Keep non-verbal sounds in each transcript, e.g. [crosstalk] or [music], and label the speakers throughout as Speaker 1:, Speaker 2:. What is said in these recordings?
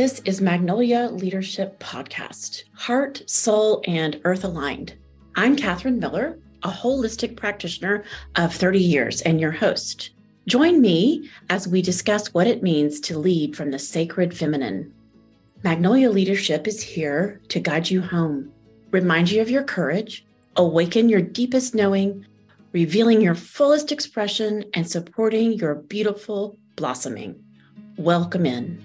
Speaker 1: This is Magnolia Leadership Podcast, heart, soul, and earth aligned. I'm Catherine Miller, a holistic practitioner of 30 years and your host. Join me as we discuss what it means to lead from the sacred feminine. Magnolia Leadership is here to guide you home, remind you of your courage, awaken your deepest knowing, revealing your fullest expression, and supporting your beautiful blossoming. Welcome in.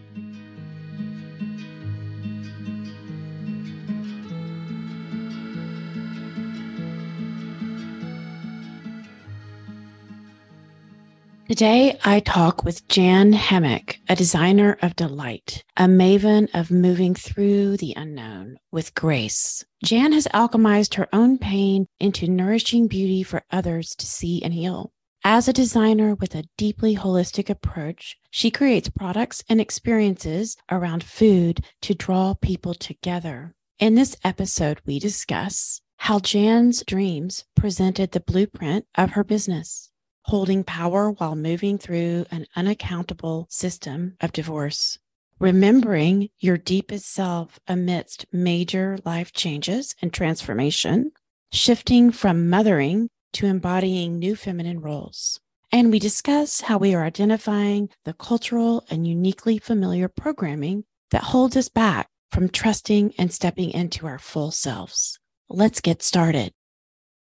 Speaker 1: Today, I talk with Jan Hammock, a designer of delight, a maven of moving through the unknown with grace. Jan has alchemized her own pain into nourishing beauty for others to see and heal. As a designer with a deeply holistic approach, she creates products and experiences around food to draw people together. In this episode, we discuss how Jan's dreams presented the blueprint of her business holding power while moving through an unaccountable system of divorce. Remembering your deepest self amidst major life changes and transformation, shifting from mothering to embodying new feminine roles. And we discuss how we are identifying the cultural and uniquely familiar programming that holds us back from trusting and stepping into our full selves. Let's get started.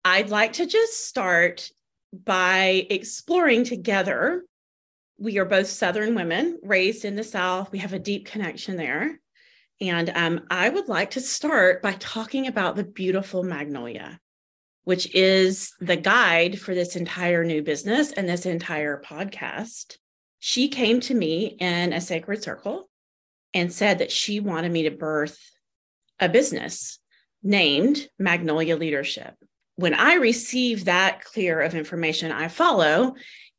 Speaker 1: I'd like to just start by exploring together. We are both Southern women raised in the South. We have a deep connection there. And um, I would like to start by talking about the beautiful magnolia, which is the guide for this entire new business and this entire podcast. She came to me in a sacred circle and said that she wanted me to birth a business named Magnolia Leadership when I receive that clear of information, I follow,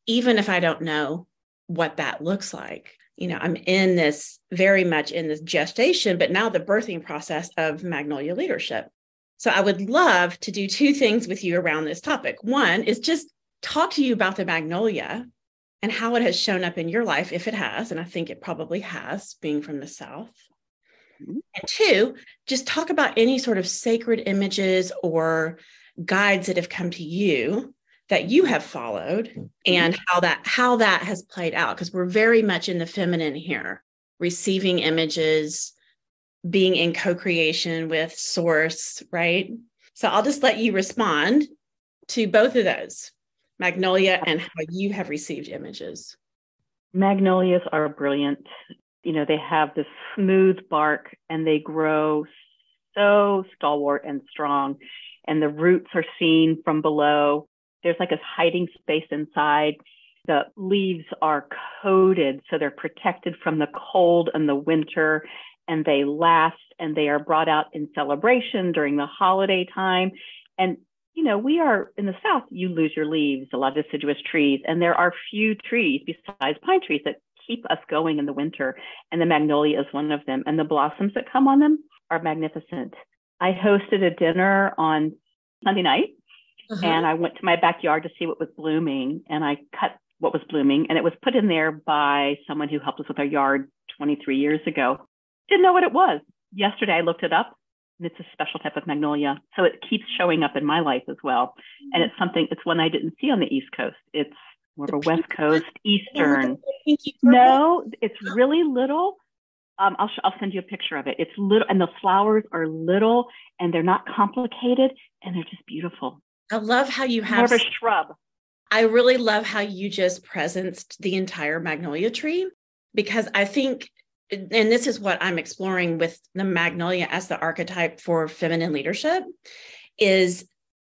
Speaker 1: even if I don't know what that looks like. You know, I'm in this very much in this gestation, but now the birthing process of Magnolia leadership. So I would love to do two things with you around this topic. One is just talk to you about the Magnolia and how it has shown up in your life, if it has. And I think it probably has, being from the South. Mm-hmm. And two, just talk about any sort of sacred images or guides that have come to you that you have followed mm-hmm. and how that how that has played out. Because we're very much in the feminine here receiving images being in co-creation with source right? So i'll just let you respond to both of those magnolia and how you have received images.
Speaker 2: Magnolias are brilliant. You know they have this smooth bark and they grow so stalwart and strong and the roots are seen from below. There's like a hiding space inside. The leaves are coated so they're protected from the cold and the winter, and they last and they are brought out in celebration during the holiday time. And you know, we are in the South, you lose your leaves, a lot of deciduous trees, and there are few trees besides pine trees that keep us going in the winter. And the magnolia is one of them. And the blossoms that come on them are magnificent. I hosted a dinner on Sunday night uh-huh. and I went to my backyard to see what was blooming and I cut what was blooming and it was put in there by someone who helped us with our yard 23 years ago. Didn't know what it was. Yesterday I looked it up and it's a special type of magnolia. So it keeps showing up in my life as well. And it's something, it's one I didn't see on the East Coast. It's more of a West Coast, [laughs] Eastern. No, it's really little um, I'll, I'll send you a picture of it. It's little, and the flowers are little, and they're not complicated, and they're just beautiful.
Speaker 1: I love how you have
Speaker 2: more of a shrub.
Speaker 1: I really love how you just presenced the entire magnolia tree because I think, and this is what I'm exploring with the magnolia as the archetype for feminine leadership, is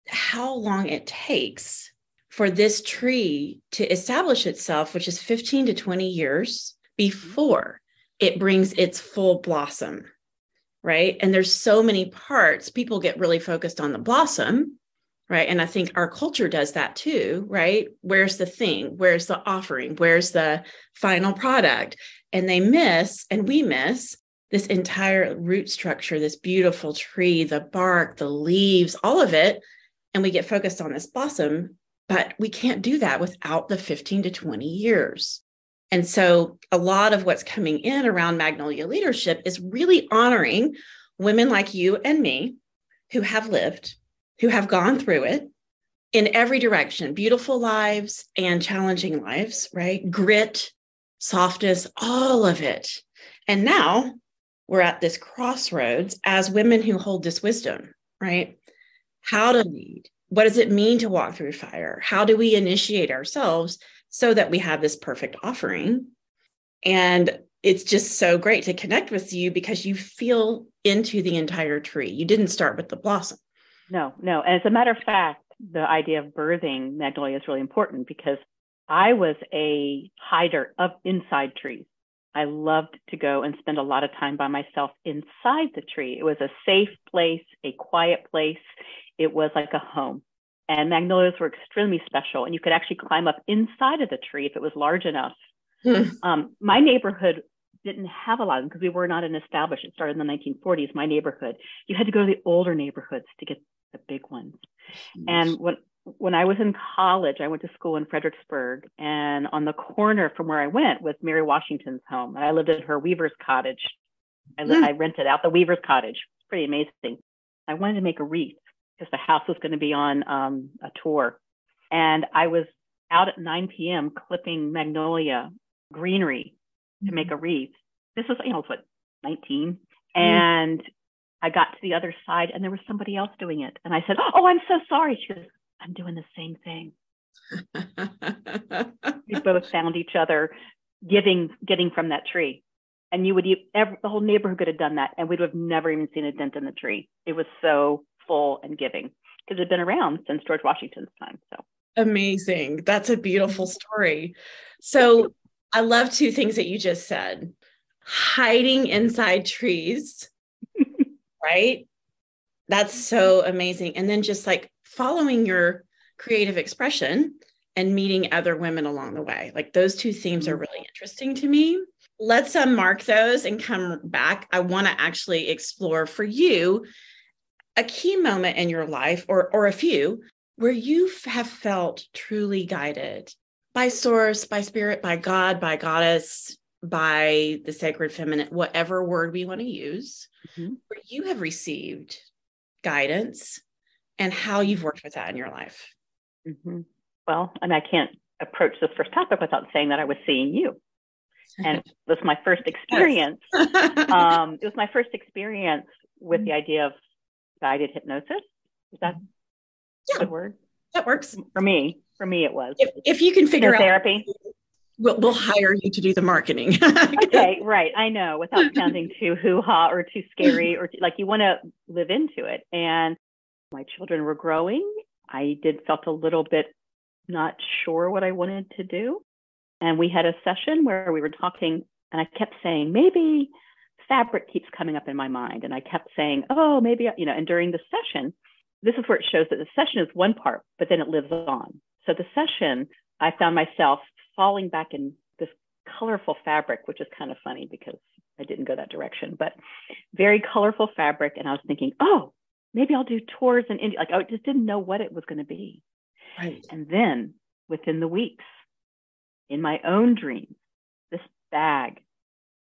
Speaker 1: how long it takes for this tree to establish itself, which is 15 to 20 years before it brings its full blossom right? And there's so many parts people get really focused on the blossom right? And i think our culture does that too right? Where's the thing? Where's the offering? Where's the final product? And they miss and we miss this entire root structure this beautiful tree the bark the leaves all of it. And we get focused on this blossom but we can't do that without the 15 to 20 years And so a lot of what's coming in around Magnolia leadership is really honoring women like you and me who have lived, who have gone through it in every direction beautiful lives and challenging lives, right? Grit, softness, all of it. And now we're at this crossroads as women who hold this wisdom, right? How to lead. What does it mean to walk through fire? How do we initiate ourselves so that we have this perfect offering? And it's just so great to connect with you because you feel into the entire tree. You didn't start with the blossom.
Speaker 2: No, no. And as a matter of fact, the idea of birthing magnolia is really important because I was a hider of inside trees. I loved to go and spend a lot of time by myself inside the tree. It was a safe place, a quiet place. It was like a home. And magnolias were extremely special. And you could actually climb up inside of the tree if it was large enough. Hmm. Um, my neighborhood didn't have a lot of them because we were not an established. It started in the 1940s. My neighborhood, you had to go to the older neighborhoods to get the big ones. Yes. And when when I was in college, I went to school in Fredericksburg, and on the corner from where I went was Mary Washington's home, and I lived in her weaver's cottage. I, mm. I rented out the weaver's cottage. It's pretty amazing. I wanted to make a wreath because the house was going to be on um, a tour, and I was out at 9 p.m. clipping magnolia greenery mm. to make mm-hmm. a wreath. This was, you know, what 19, mm. and I got to the other side, and there was somebody else doing it, and I said, "Oh, I'm so sorry." She goes, I'm doing the same thing. we [laughs] both found each other giving, getting from that tree. And you would, every, the whole neighborhood could have done that, and we'd have never even seen a dent in the tree. It was so full and giving because it had been around since George Washington's time. So
Speaker 1: amazing. That's a beautiful story. So I love two things that you just said hiding inside trees, [laughs] right? That's so amazing. And then just like following your creative expression and meeting other women along the way. Like those two themes are mm-hmm. really interesting to me. Let's unmark those and come back. I want to actually explore for you a key moment in your life or or a few where you have felt truly guided by source, by spirit, by God, by goddess, by the sacred feminine, whatever word we want to use, mm-hmm. where you have received guidance and how you've worked with that in your life.
Speaker 2: Mm-hmm. Well, and I can't approach this first topic without saying that I was seeing you. And [laughs] it was my first experience. [laughs] um, it was my first experience with the idea of guided hypnosis. Is that mm-hmm.
Speaker 1: yeah. the word? That works.
Speaker 2: For me, for me, it was.
Speaker 1: If, if you can figure
Speaker 2: out therapy,
Speaker 1: we'll, we'll hire you to do the marketing. [laughs]
Speaker 2: okay, right. I know without sounding too hoo ha or too scary or too, like you want to live into it. And my children were growing. I did felt a little bit not sure what I wanted to do. And we had a session where we were talking, and I kept saying, maybe fabric keeps coming up in my mind. And I kept saying, oh, maybe, you know, and during the session, this is where it shows that the session is one part, but then it lives on. So the session, I found myself falling back in this colorful fabric, which is kind of funny because I didn't go that direction, but very colorful fabric. And I was thinking, oh, maybe I'll do tours in India. Like I just didn't know what it was going to be.
Speaker 1: Right.
Speaker 2: And then within the weeks, in my own dreams, this bag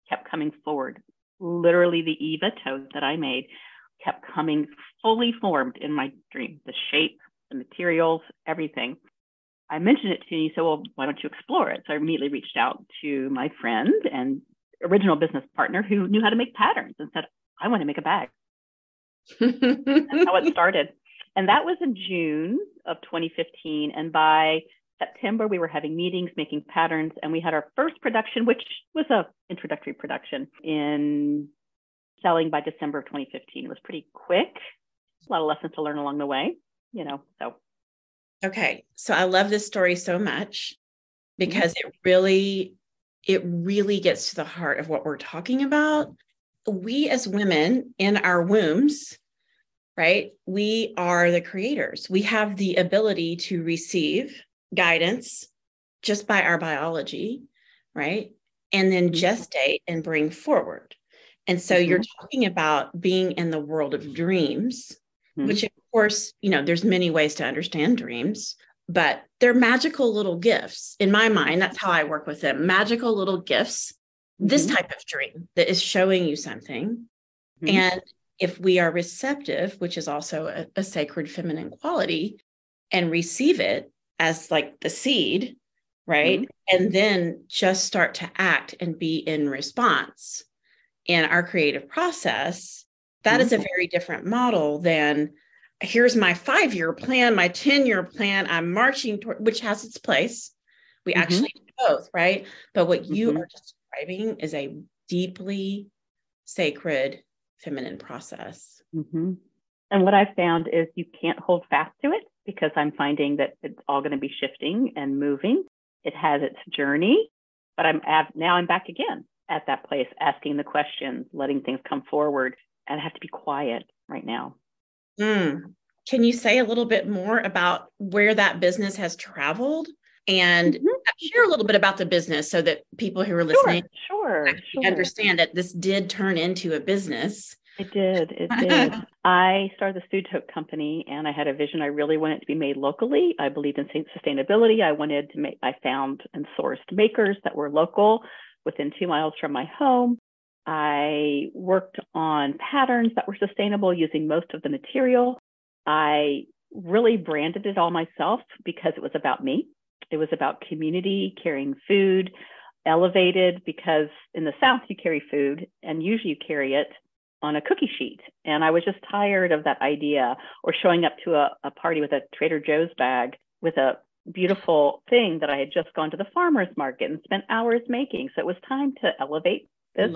Speaker 2: kept coming forward. Literally, the Eva tote that I made kept coming fully formed in my dream. The shape, the materials, everything. I mentioned it to you. So, well, why don't you explore it? So I immediately reached out to my friend and original business partner who knew how to make patterns and said, I want to make a bag. That's how it [laughs] started. And that was in June of 2015. And by September, we were having meetings, making patterns, and we had our first production, which was a introductory production in selling by December of 2015. It was pretty quick. A lot of lessons to learn along the way, you know. So
Speaker 1: okay. So I love this story so much because mm-hmm. it really it really gets to the heart of what we're talking about we as women in our wombs, right? We are the creators. We have the ability to receive guidance just by our biology, right? And then mm-hmm. gestate and bring forward. And so mm-hmm. you're talking about being in the world of dreams, mm-hmm. which of course, you know, there's many ways to understand dreams. but they're magical little gifts. In my mind, that's how I work with them magical little gifts, mm-hmm. this type of dream that is showing you something. Mm-hmm. And if we are receptive, which is also a, a sacred feminine quality, and receive it as like the seed, right? Mm-hmm. And then just start to act and be in response in our creative process, that is a mm-hmm. very different model than here's my five year plan, my 10 year plan. I'm marching toward, which has its place. We mm-hmm. actually do both, right? But what you mm-hmm. are describing is a deeply sacred feminine process.
Speaker 2: Mm-hmm. And what I've found is you can't hold fast to it because I'm finding that it's all going to be shifting and moving. It has its journey, but I'm now I'm back again at that place, asking the questions, letting things come forward, and I have to be quiet right now.
Speaker 1: Mm. Can you say a little bit more about where that business has traveled and mm-hmm. share a little bit about the business so that people who are listening
Speaker 2: sure, sure,
Speaker 1: sure. understand that this did turn into a business?
Speaker 2: It did. It did. [laughs] I started the food tote company and I had a vision. I really wanted it to be made locally. I believed in sustainability. I wanted to make, I found and sourced makers that were local within two miles from my home. I worked on patterns that were sustainable using most of the material. I really branded it all myself because it was about me. It was about community, carrying food, elevated because in the South you carry food and usually you carry it on a cookie sheet. And I was just tired of that idea or showing up to a, a party with a Trader Joe's bag with a beautiful thing that I had just gone to the farmer's market and spent hours making. So it was time to elevate this.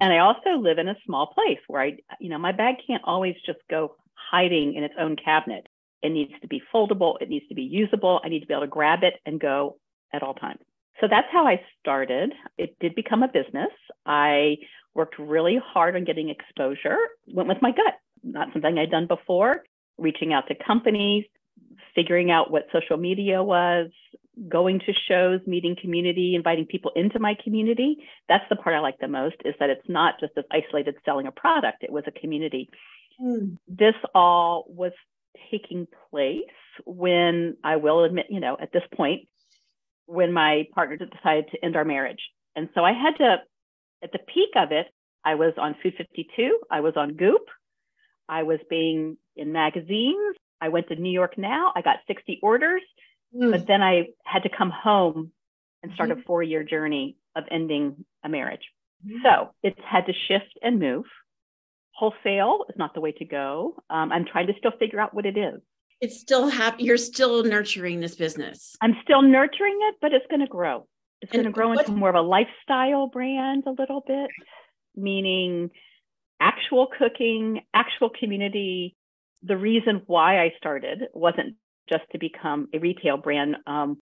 Speaker 2: And I also live in a small place where I, you know, my bag can't always just go hiding in its own cabinet. It needs to be foldable, it needs to be usable. I need to be able to grab it and go at all times. So that's how I started. It did become a business. I worked really hard on getting exposure, went with my gut, not something I'd done before, reaching out to companies, figuring out what social media was, going to shows, meeting community, inviting people into my community. That's the part I like the most is that it's not just as isolated selling a product, it was a community. Mm. This all was taking place when I will admit, you know, at this point, when my partner decided to end our marriage. And so I had to, at the peak of it, I was on Food 52, I was on Goop, I was being in magazines, I went to New York Now. I got 60 orders, mm. but then I had to come home and start mm. a four year journey of ending a marriage. Mm. So it's had to shift and move. Wholesale is not the way to go. Um, I'm trying to still figure out what it is.
Speaker 1: It's still happy. You're still nurturing this business.
Speaker 2: I'm still nurturing it, but it's going to grow. It's going to grow into more of a lifestyle brand a little bit, meaning actual cooking, actual community, the reason why I started wasn't just to become a retail brand um,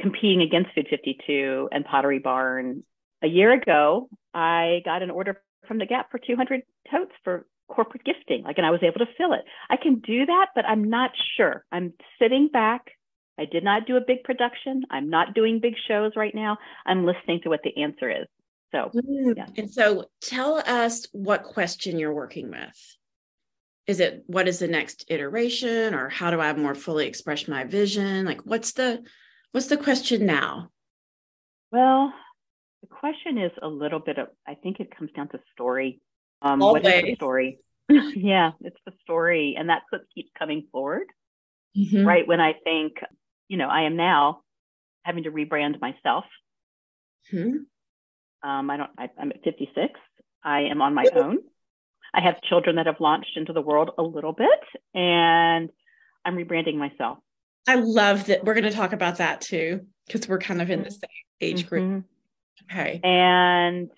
Speaker 2: competing against Food 52 and Pottery Barn. A year ago, I got an order from the Gap for 200 totes for corporate gifting. Like, and I was able to fill it. I can do that, but I'm not sure. I'm sitting back. I did not do a big production. I'm not doing big shows right now. I'm listening to what the answer is. So,
Speaker 1: mm, yeah. and so tell us what question you're working with is it what is the next iteration or how do i more fully express my vision like what's the what's the question now
Speaker 2: well the question is a little bit of i think it comes down to story um Always. what is the story [laughs] yeah it's the story and that's what keeps coming forward mm-hmm. right when i think you know i am now having to rebrand myself mm-hmm. um i don't I, i'm at 56 i am on my own I have children that have launched into the world a little bit, and I'm rebranding myself.
Speaker 1: I love that. We're going to talk about that too, because we're kind of in the same age group. Mm-hmm. Okay.
Speaker 2: And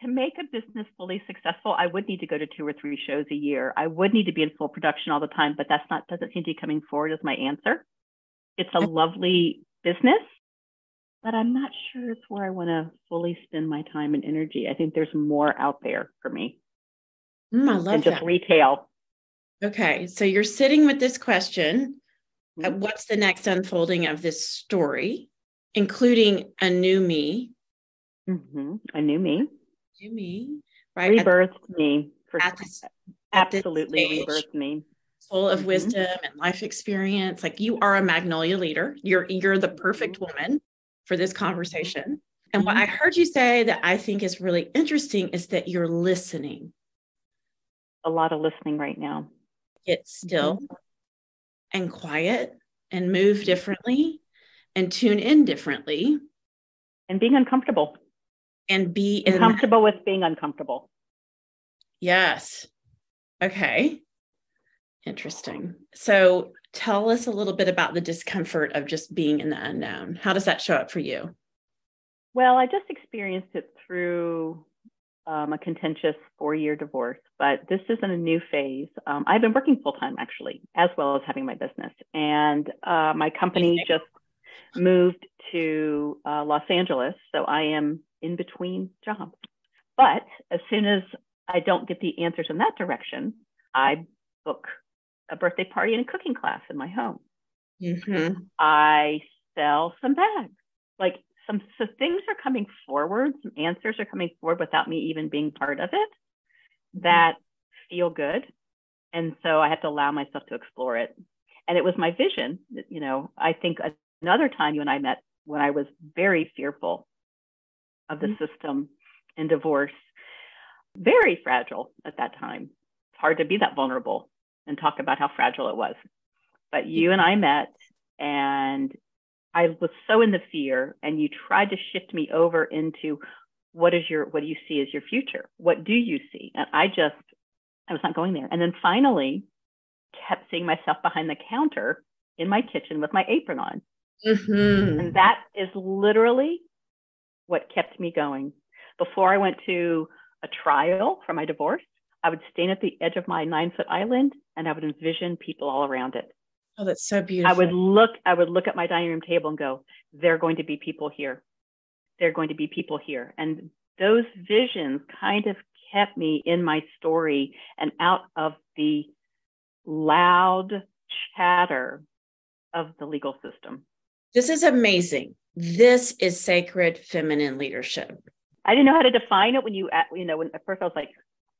Speaker 2: to make a business fully successful, I would need to go to two or three shows a year. I would need to be in full production all the time, but that's not doesn't seem to be coming forward as my answer. It's a lovely business, but I'm not sure it's where I want to fully spend my time and energy. I think there's more out there for me.
Speaker 1: Mm, I love
Speaker 2: just
Speaker 1: that.
Speaker 2: retail.
Speaker 1: Okay, so you're sitting with this question. Mm-hmm. What's the next unfolding of this story, including a new me?
Speaker 2: Mm-hmm. A new me.
Speaker 1: New me. Right.
Speaker 2: Rebirthed me. For, this, absolutely rebirth me.
Speaker 1: Full of mm-hmm. wisdom and life experience. Like you are a magnolia leader. You're you're the perfect mm-hmm. woman for this conversation. And what I mm-hmm. heard you say that I think is really interesting is that you're listening.
Speaker 2: A lot of listening right now.
Speaker 1: Get still mm-hmm. and quiet and move differently and tune in differently.
Speaker 2: And being uncomfortable.
Speaker 1: And be
Speaker 2: comfortable with being uncomfortable.
Speaker 1: Yes. Okay. Interesting. So tell us a little bit about the discomfort of just being in the unknown. How does that show up for you?
Speaker 2: Well, I just experienced it through um, a contentious four year divorce, but this isn't a new phase. Um, I've been working full time actually, as well as having my business. And uh, my company just moved to uh, Los Angeles. So I am in between jobs. But as soon as I don't get the answers in that direction, I book a birthday party and a cooking class in my home. Mm-hmm. I sell some bags. Like some so things are coming forward, some answers are coming forward without me even being part of it that feel good. And so I have to allow myself to explore it. And it was my vision. You know, I think another time you and I met when I was very fearful of the mm-hmm. system and divorce, very fragile at that time. It's hard to be that vulnerable and talk about how fragile it was. But you and I met and I was so in the fear, and you tried to shift me over into what is your what do you see as your future? What do you see? And I just I was not going there. And then finally kept seeing myself behind the counter in my kitchen with my apron on. Mm-hmm. And that is literally what kept me going. Before I went to a trial for my divorce, I would stand at the edge of my nine foot island and I would envision people all around it.
Speaker 1: Oh, that's so beautiful.
Speaker 2: I would look, I would look at my dining room table and go, there are going to be people here. There are going to be people here. And those visions kind of kept me in my story and out of the loud chatter of the legal system.
Speaker 1: This is amazing. This is sacred feminine leadership.
Speaker 2: I didn't know how to define it when you, you know, when at first I was like,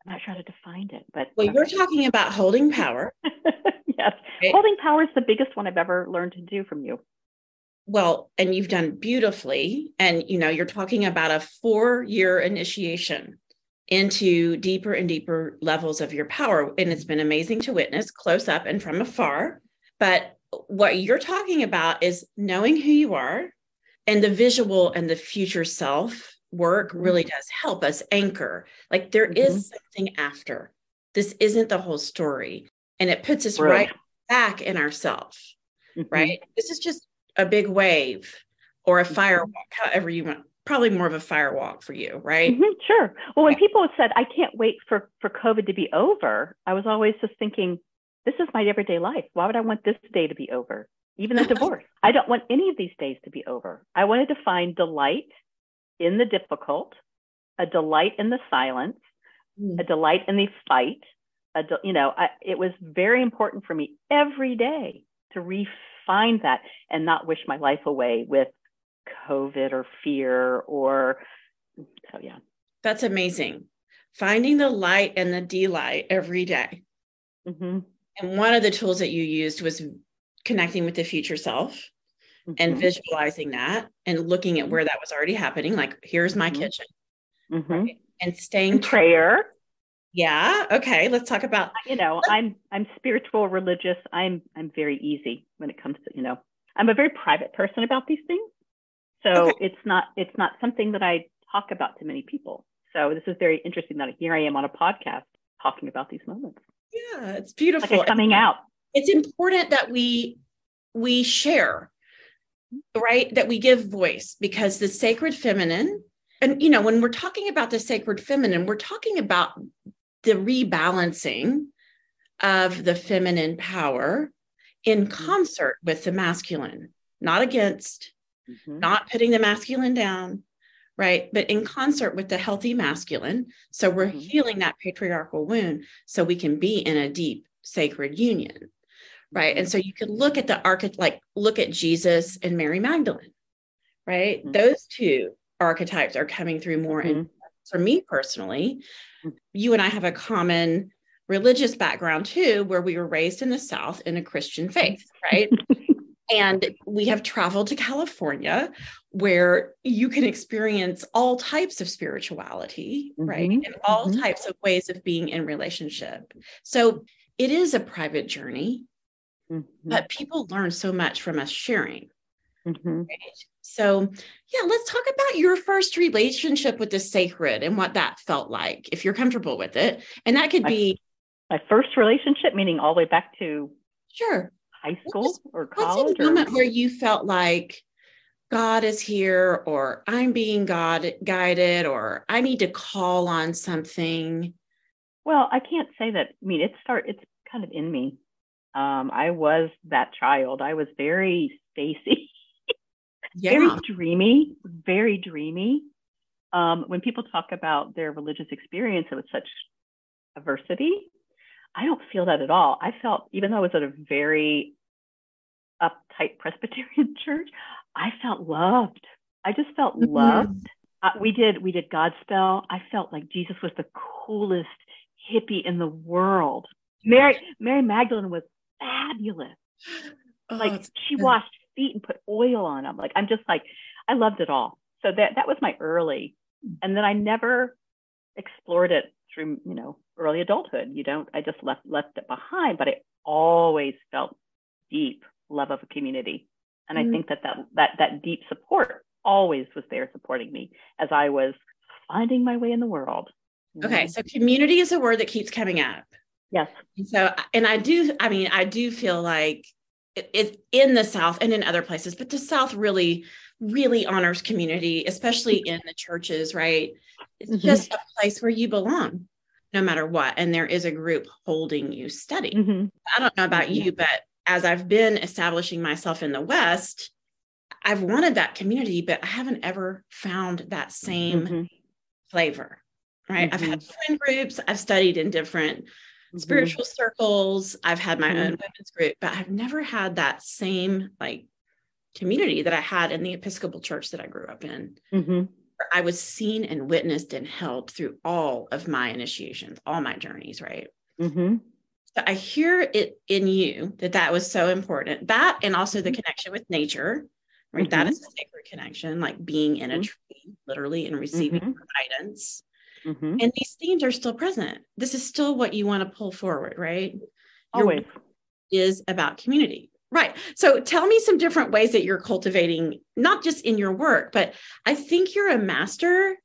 Speaker 2: I'm not sure how to define it, but.
Speaker 1: Well, you're talking about holding [laughs] power.
Speaker 2: yes. Right? Holding power is the biggest one I've ever learned to do from you.
Speaker 1: Well, and you've done beautifully. And, you know, you're talking about a four year initiation into deeper and deeper levels of your power. And it's been amazing to witness close up and from afar. But what you're talking about is knowing who you are and the visual and the future self work mm-hmm. really does help us anchor. Like there mm-hmm. is something after. This isn't the whole story and it puts us right, right back in ourselves mm-hmm. right this is just a big wave or a mm-hmm. firewalk however you want probably more of a firewalk for you right
Speaker 2: mm-hmm, sure well when people said i can't wait for for covid to be over i was always just thinking this is my everyday life why would i want this day to be over even the [laughs] divorce i don't want any of these days to be over i wanted to find delight in the difficult a delight in the silence mm. a delight in the fight A, you know, I, it was very important for me every day to refine that and not wish my life away with COVID or fear or so, yeah.
Speaker 1: That's amazing. Finding the light and the delight every day. Mm-hmm. And one of the tools that you used was connecting with the future self mm-hmm. and visualizing that and looking at where that was already happening. Like, here's my mm-hmm. kitchen. Mm-hmm. Right? And staying
Speaker 2: and prayer
Speaker 1: yeah. Okay. Let's talk about.
Speaker 2: You know, I'm I'm spiritual, religious. I'm I'm very easy when it comes to you know. I'm a very private person about these things, so okay. it's not it's not something that I talk about to many people. So this is very interesting that here I am on a podcast talking about these moments.
Speaker 1: Yeah, it's beautiful.
Speaker 2: Like coming out.
Speaker 1: It's important that we we share, right? That we give voice because the sacred feminine and you know when we're talking about the sacred feminine we're talking about the rebalancing of the feminine power in mm-hmm. concert with the masculine, not against, mm-hmm. not putting the masculine down, right? But in concert with the healthy masculine. So we're mm-hmm. healing that patriarchal wound so we can be in a deep sacred union, right? And mm-hmm. so you can look at the archetype, like look at Jesus and Mary Magdalene, right? Mm-hmm. Those two archetypes are coming through more. And mm-hmm. for me personally, you and I have a common religious background too, where we were raised in the South in a Christian faith, right? [laughs] and we have traveled to California where you can experience all types of spirituality, mm-hmm. right? And all mm-hmm. types of ways of being in relationship. So it is a private journey, mm-hmm. but people learn so much from us sharing. Mm-hmm. Right? So, yeah, let's talk about your first relationship with the sacred and what that felt like, if you're comfortable with it. And that could
Speaker 2: my,
Speaker 1: be
Speaker 2: my first relationship, meaning all the way back to
Speaker 1: sure
Speaker 2: high school or college. What's
Speaker 1: the moment where you felt like God is here, or I'm being God guided, or I need to call on something?
Speaker 2: Well, I can't say that. I mean, it start. It's kind of in me. Um, I was that child. I was very spacey [laughs] yeah. very dreamy, very dreamy. Um, when people talk about their religious experience with such adversity, I don't feel that at all. I felt, even though I was at a very uptight [laughs] Presbyterian church, I felt loved. I just felt mm-hmm. loved. Uh, we did we did Godspell. I felt like Jesus was the coolest hippie in the world. Mary Mary Magdalene was fabulous. Oh, like she washed feet and put oil on them. Like I'm just like, I loved it all. So that that was my early, and then I never explored it through you know early adulthood. You don't. I just left left it behind, but I always felt deep love of a community, and mm-hmm. I think that that that that deep support always was there supporting me as I was finding my way in the world.
Speaker 1: Okay, so community is a word that keeps coming up.
Speaker 2: Yes.
Speaker 1: So, and I do, I mean, I do feel like it's in the South and in other places, but the South really, really honors community, especially in the churches, right? It's mm-hmm. just a place where you belong no matter what. And there is a group holding you steady. Mm-hmm. I don't know about mm-hmm. you, but as I've been establishing myself in the West, I've wanted that community, but I haven't ever found that same mm-hmm. flavor, right? I've had mm-hmm. friend groups, I've studied in different mm-hmm. spiritual circles. I've had my mm-hmm. own women's group, but I've never had that same like community that I had in the Episcopal church that I grew up in. Mm-hmm. I was seen and witnessed and held through all of my initiations, all my journeys, right? Mm-hmm. So I hear it in you that that was so important. That and also the mm-hmm. connection with nature, right? That mm-hmm. is a sacred connection, like being in a mm-hmm. tree, literally, and receiving guidance. Mm-hmm. And these themes are still present. This is still what you want to pull forward, right?
Speaker 2: Always.
Speaker 1: Your is about community. Right. So tell me some different ways that you're cultivating, not just in your work, but I think you're a master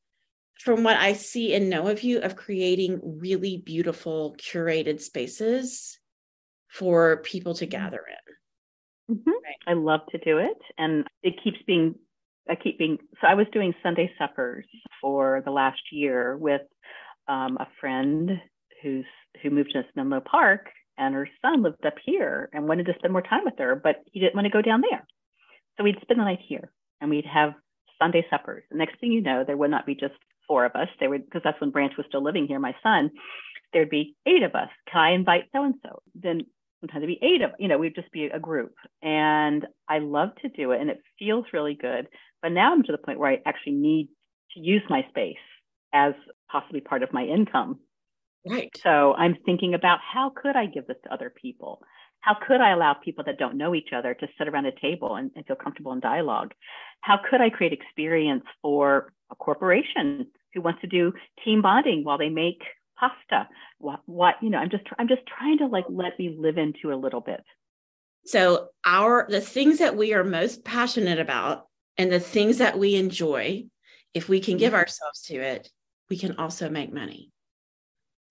Speaker 1: from what I see and know of you of creating really beautiful curated spaces for people to mm-hmm. gather in.
Speaker 2: Mm-hmm. Right. I love to do it. And it keeps being I keep being so I was doing Sunday suppers for the last year with um, a friend who's who moved to Menlo Park and her son lived up here and wanted to spend more time with her, but he didn't want to go down there. So we'd spend the night here and we'd have Sunday suppers. The next thing you know, there would not be just four of us. There would because that's when Branch was still living here, my son. There'd be eight of us. Can I invite so and so? Then sometimes it'd be eight of you know we'd just be a group. And i love to do it and it feels really good. But now i'm to the point where i actually need to use my space as possibly part of my income.
Speaker 1: Right.
Speaker 2: So i'm thinking about how could i give this to other people? How could i allow people that don't know each other to sit around a table and, and feel comfortable in dialogue? How could i create experience for a corporation who wants to do team bonding while they make pasta what, what you know i'm just i'm just trying to like let me live into a little bit
Speaker 1: so our the things that we are most passionate about and the things that we enjoy if we can give mm-hmm. ourselves to it we can also make money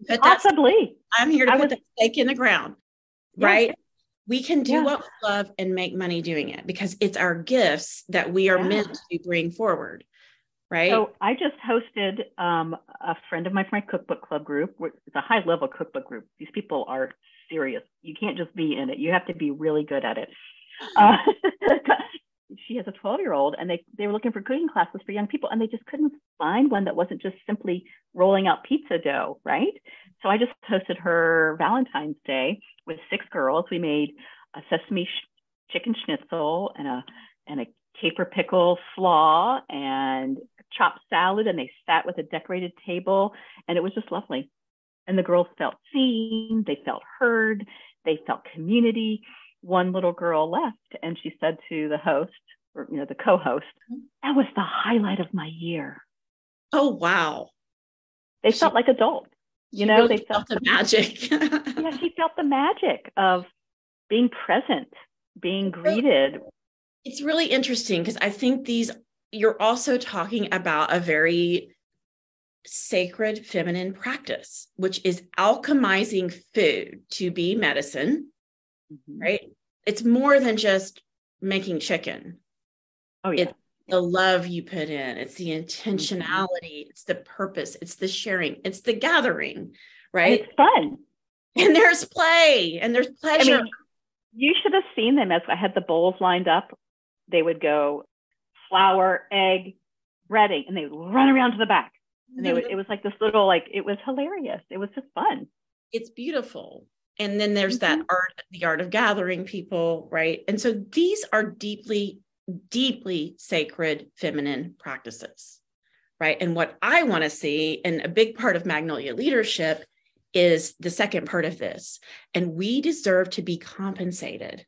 Speaker 2: but possibly
Speaker 1: i'm here to I put was, the stake in the ground yeah. right we can do yeah. what we love and make money doing it because it's our gifts that we are yeah. meant to bring forward right?
Speaker 2: So I just hosted um, a friend of mine from my cookbook club group. It's a high level cookbook group. These people are serious. You can't just be in it. You have to be really good at it. Uh, [laughs] she has a 12 year old and they, they were looking for cooking classes for young people and they just couldn't find one that wasn't just simply rolling out pizza dough, right? So I just hosted her Valentine's Day with six girls. We made a sesame sh- chicken schnitzel and a and a caper pickle slaw and chopped salad and they sat with a decorated table and it was just lovely And the girls felt seen, they felt heard, they felt community. One little girl left and she said to the host, or you know, the co-host, mm-hmm. that was the highlight of my year.
Speaker 1: Oh wow.
Speaker 2: They she, felt like adults. You know,
Speaker 1: really they felt, felt the magic. [laughs]
Speaker 2: yeah, she felt the magic of being present, being greeted.
Speaker 1: It's really interesting because I think these you're also talking about a very sacred feminine practice, which is alchemizing food to be medicine, mm-hmm. right? It's more than just making chicken.
Speaker 2: Oh, yeah.
Speaker 1: It's the love you put in, it's the intentionality, mm-hmm. it's the purpose, it's the sharing, it's the gathering, right?
Speaker 2: And it's fun.
Speaker 1: And there's play and there's pleasure. I mean,
Speaker 2: you should have seen them as I had the bowls lined up. They would go flour, egg, breading, and they would run around to the back. And they would, it was like this little, like, it was hilarious. It was just fun.
Speaker 1: It's beautiful. And then there's mm-hmm. that art, the art of gathering people, right? And so these are deeply, deeply sacred feminine practices, right? And what I want to see, and a big part of Magnolia leadership is the second part of this. And we deserve to be compensated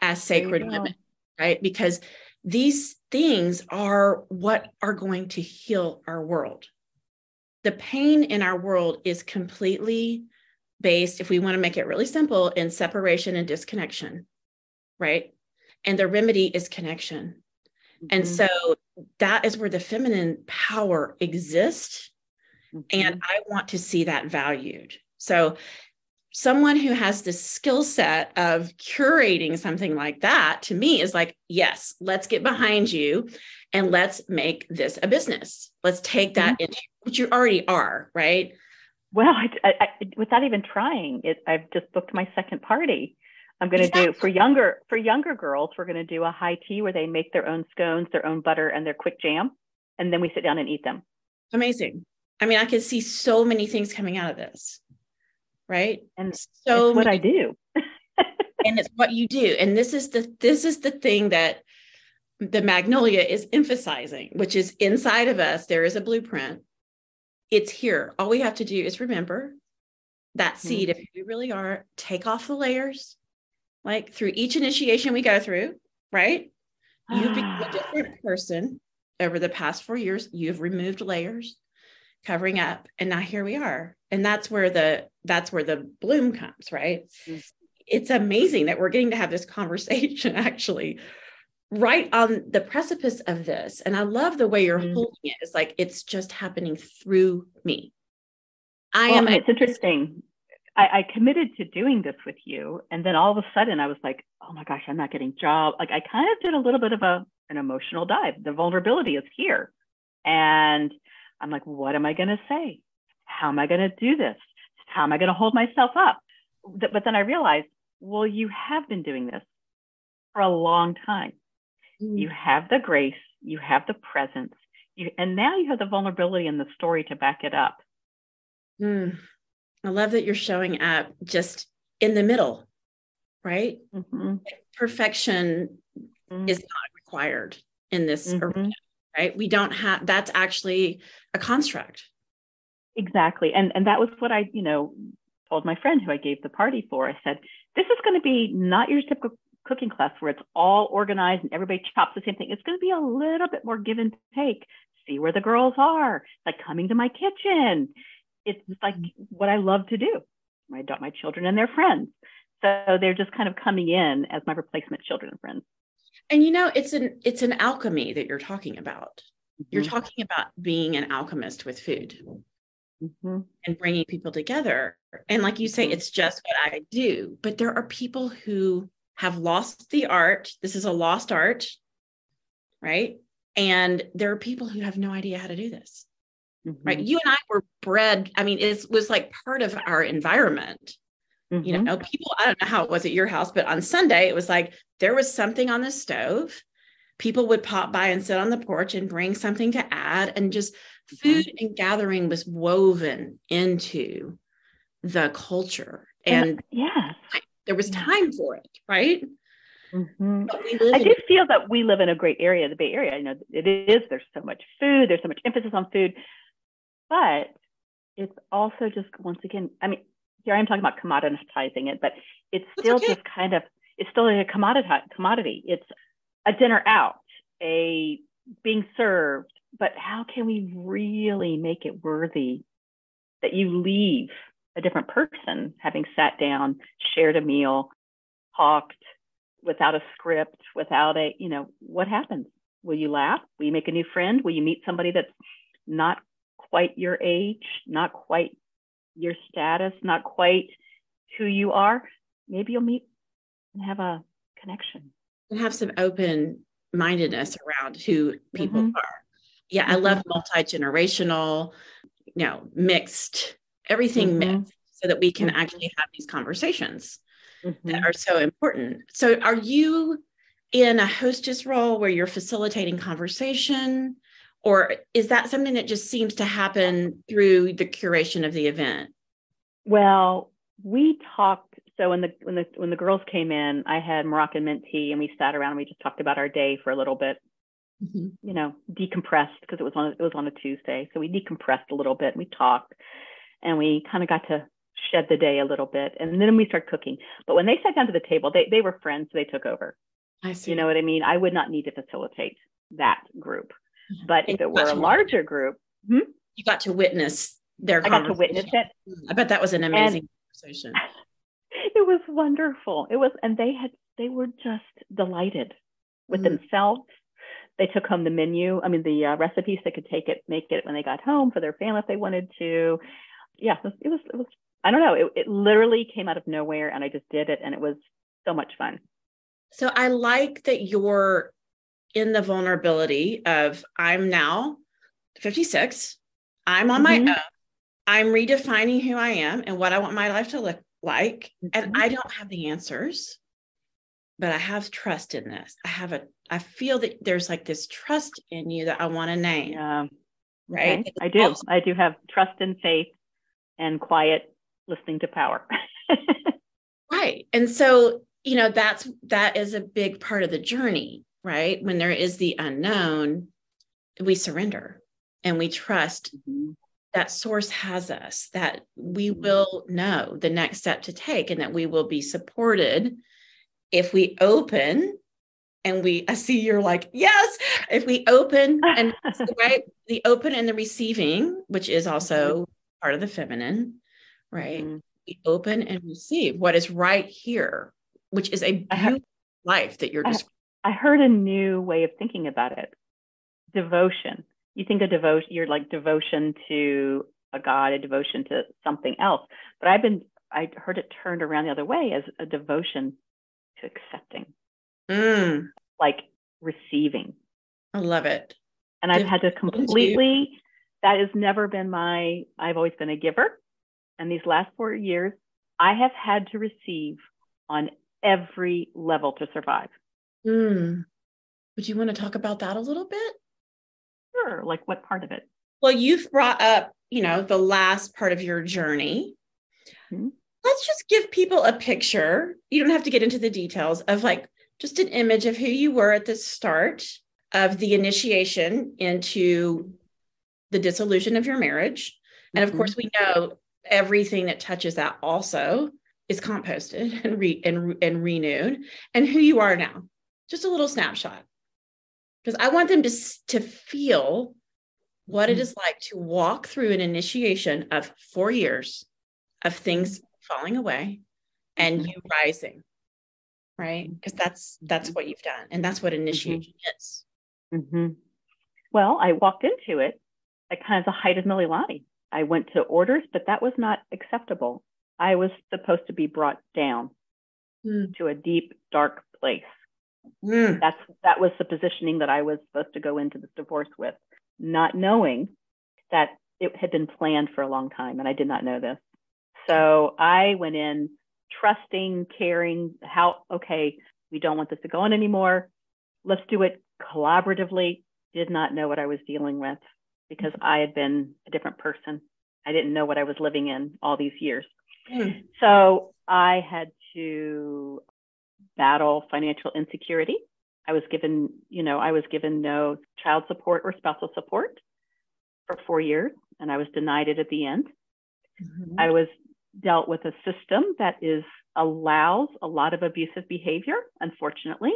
Speaker 1: as sacred women, right? Because these things are what are going to heal our world. The pain in our world is completely based, if we want to make it really simple, in separation and disconnection, right? And the remedy is connection. Mm-hmm. And so that is where the feminine power exists. Mm-hmm. And I want to see that valued. So someone who has this skill set of curating something like that to me is like yes let's get behind you and let's make this a business. Let's take that mm-hmm. into which you already are right?
Speaker 2: Well I, I, without even trying it i've just booked my second party. I'm going to exactly. do for younger for younger girls we're going to do a high tea where they make their own scones their own butter and their quick jam and then we sit down and eat them.
Speaker 1: Amazing. I mean i can see so many things coming out of this right?
Speaker 2: And so what i do. [laughs]
Speaker 1: And it's what you do. And this is the this is the thing that the magnolia is emphasizing which is inside of us there is a blueprint. It's here. All we have to do is remember that mm-hmm. seed mm-hmm. if we really are take off the layers like through each initiation we go through right? You've become a different person over the past four years. You've removed layers covering up and now here we are and that's where the that's where the bloom comes right? Mm-hmm. it's amazing that we're getting to have this conversation [laughs] actually right on the precipice of this. And i love the way you're mm-hmm. holding it. It's like it's just happening through me.
Speaker 2: I well, am it's interesting. I, I committed to doing this with you and then all of a sudden i was like oh my gosh i'm not getting job. Like i kind of did a little bit of a an emotional dive. The vulnerability is here. And i'm like what am i going to say how am I going to do this? How am I going to hold myself up? But then I realized, well, you have been doing this for a long time. Mm. You have the grace, you have the presence, you, and now you have the vulnerability and the story to back it up.
Speaker 1: Mm. I love that you're showing up just in the middle, right? Mm-hmm. Perfection mm-hmm. is not required in this mm-hmm. arena, right? We don't have that's actually a construct.
Speaker 2: Exactly. And and that was what I, you know, told my friend who I gave the party for. I said, this is going to be not your typical cooking class where it's all organized and everybody chops the same thing. It's going to be a little bit more give and take. See where the girls are, like coming to my kitchen. It's like what I love to do. My my children and their friends. So they're just kind of coming in as my replacement children and friends.
Speaker 1: And you know, it's an it's an alchemy that you're talking about. Mm-hmm. You're talking about being an alchemist with food mm-hmm. and bringing people together. And like you say, mm-hmm. it's just what I do. But there are people who have lost the art. This is a lost art, right? And there are people who have no idea how to do this. Mm-hmm. Right. You and I were bred, I mean, it was like part of our environment. Mm-hmm. You know, people, I don't know how it was at your house, but on Sunday, it was like there was something on the stove. People would pop by and sit on the porch and bring something to add and just food and gathering was woven into the culture. And
Speaker 2: yeah
Speaker 1: there was time for it right?
Speaker 2: Mm-hmm. i do feel that we live in a great area the bay area. I know it is there's so much food there's so much emphasis on food. But it's also just once again, I mean, here I am talking about commoditizing it, but it's still okay. just kind of it's still a commodity commodity. It's a dinner out, a being served, but how can we really make it worthy that you leave a different person having sat down, shared a meal, talked without a script, without a, you know, what happens? Will you laugh? Will you make a new friend? Will you meet somebody that's not quite your age, not quite your status, not quite who you are? Maybe you'll meet and have a connection.
Speaker 1: And have some open mindedness around who people mm-hmm. are. Yeah, mm-hmm. I love multi generational, you know, mixed, everything mm-hmm. mixed so that we can mm-hmm. actually have these conversations that mm-hmm. are so important. So, are you in a hostess role where you're facilitating conversation? Or is that something that just seems to happen through the curation of the event?
Speaker 2: Well, we talked so when the when the when the girls came in, I had Moroccan mint tea, and we sat around and we just talked about our day for a little bit. Mm-hmm. You know, decompressed because it was on it was on a Tuesday, so we decompressed a little bit. And we talked, and we kind of got to shed the day a little bit, and then we start cooking. But when they sat down to the table, they they were friends, so they took over.
Speaker 1: I see.
Speaker 2: You know what I mean? I would not need to facilitate that group, mm-hmm. but if it were a larger group,
Speaker 1: hmm? you got to witness their.
Speaker 2: I got to witness it.
Speaker 1: I bet that was an amazing and, conversation. [laughs]
Speaker 2: it was wonderful. It was, and they had, they were just delighted with mm. themselves. They took home the menu. I mean, the uh, recipes. They could take it, make it when they got home for their family if they wanted to. Yeah, it was, it was, it was I don't know. It, it literally came out of nowhere, and I just did it, and it was so much fun.
Speaker 1: So I like that you're in the vulnerability of I'm now 56. I'm on mm-hmm. my own. I'm redefining who I am and what I want my life to look like mm-hmm. and i don't have the answers but i have trust in this i have a i feel that there's like this trust in you that i want to name
Speaker 2: yeah. right? Okay. i do. also- i do have trust and faith and quiet listening to power. [laughs]
Speaker 1: Right. And so you know that's that is a big part of the journey right? When there is the unknown we surrender and we trust mm-hmm. that source has us, that we mm-hmm. will know the next step to take, and that we will be supported if we open and we I see you're like, yes, if we open [laughs] and right, the open and the receiving, which is also mm-hmm. part of the feminine, right? Mm-hmm. We open and receive what is right here, which is a beautiful life that you're describing.
Speaker 2: I heard a new way of thinking about it. Devotion you think a devotion, you're like devotion to a God, a devotion to something else. But I've been, I heard it turned around the other way as a devotion to accepting,
Speaker 1: mm.
Speaker 2: like receiving.
Speaker 1: I love it.
Speaker 2: And I've had to completely, that has never been my, I've always been a giver. And these last four years, I have had to receive on every level to survive.
Speaker 1: Mm. Would you want to talk about that a little bit?
Speaker 2: Sure. Like what part of it?
Speaker 1: Well, you've brought up, you know, the last part of your journey. Mm-hmm. Let's just give people a picture. You don't have to get into the details of like just an image of who you were at the start of the initiation into the dissolution of your marriage. And of mm-hmm. course, we know everything that touches that also is composted [laughs] and re- and, and renewed and who you are now. Just a little snapshot because I want them to, to feel what it mm. is like to walk through an initiation of four years of things falling away and mm-hmm. you rising right because that's that's mm-hmm. what you've done and that's what initiation mm-hmm. is
Speaker 2: mm-hmm. well i walked into it at kind of the height of Millie Lottie. i went to orders but that was not acceptable i was supposed to be brought down mm. to a deep dark place Mm. That's that was the positioning that I was supposed to go into this divorce with, not knowing that it had been planned for a long time, and I did not know this. So I went in trusting, caring. How okay, we don't want this to go on anymore. Let's do it collaboratively. Did not know what I was dealing with because I had been a different person. I didn't know what I was living in all these years. Mm. So I had to battle financial insecurity. I was given, you know, I was given no child support or spousal support for four years, and I was denied it at the end. Mm-hmm. I was dealt with a system that is allows a lot of abusive behavior, unfortunately.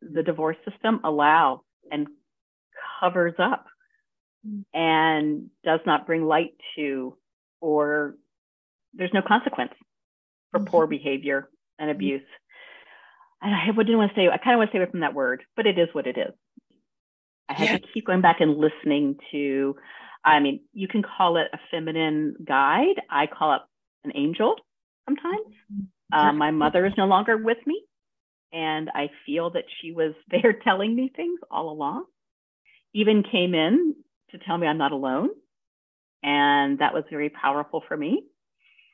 Speaker 2: The divorce system allows and covers up and does not bring light to or there's no consequence for mm-hmm. poor behavior and mm-hmm. abuse. And I didn't want to say, I kind of want to stay away from that word, but it is what it is. I had yeah. to keep going back and listening to, I mean, you can call it a feminine guide. I call it an angel sometimes. Mm-hmm. Um, my mother is no longer with me, and I feel that she was [laughs] there telling me things all along. Even came in to tell me I'm not alone, and that was very powerful for me.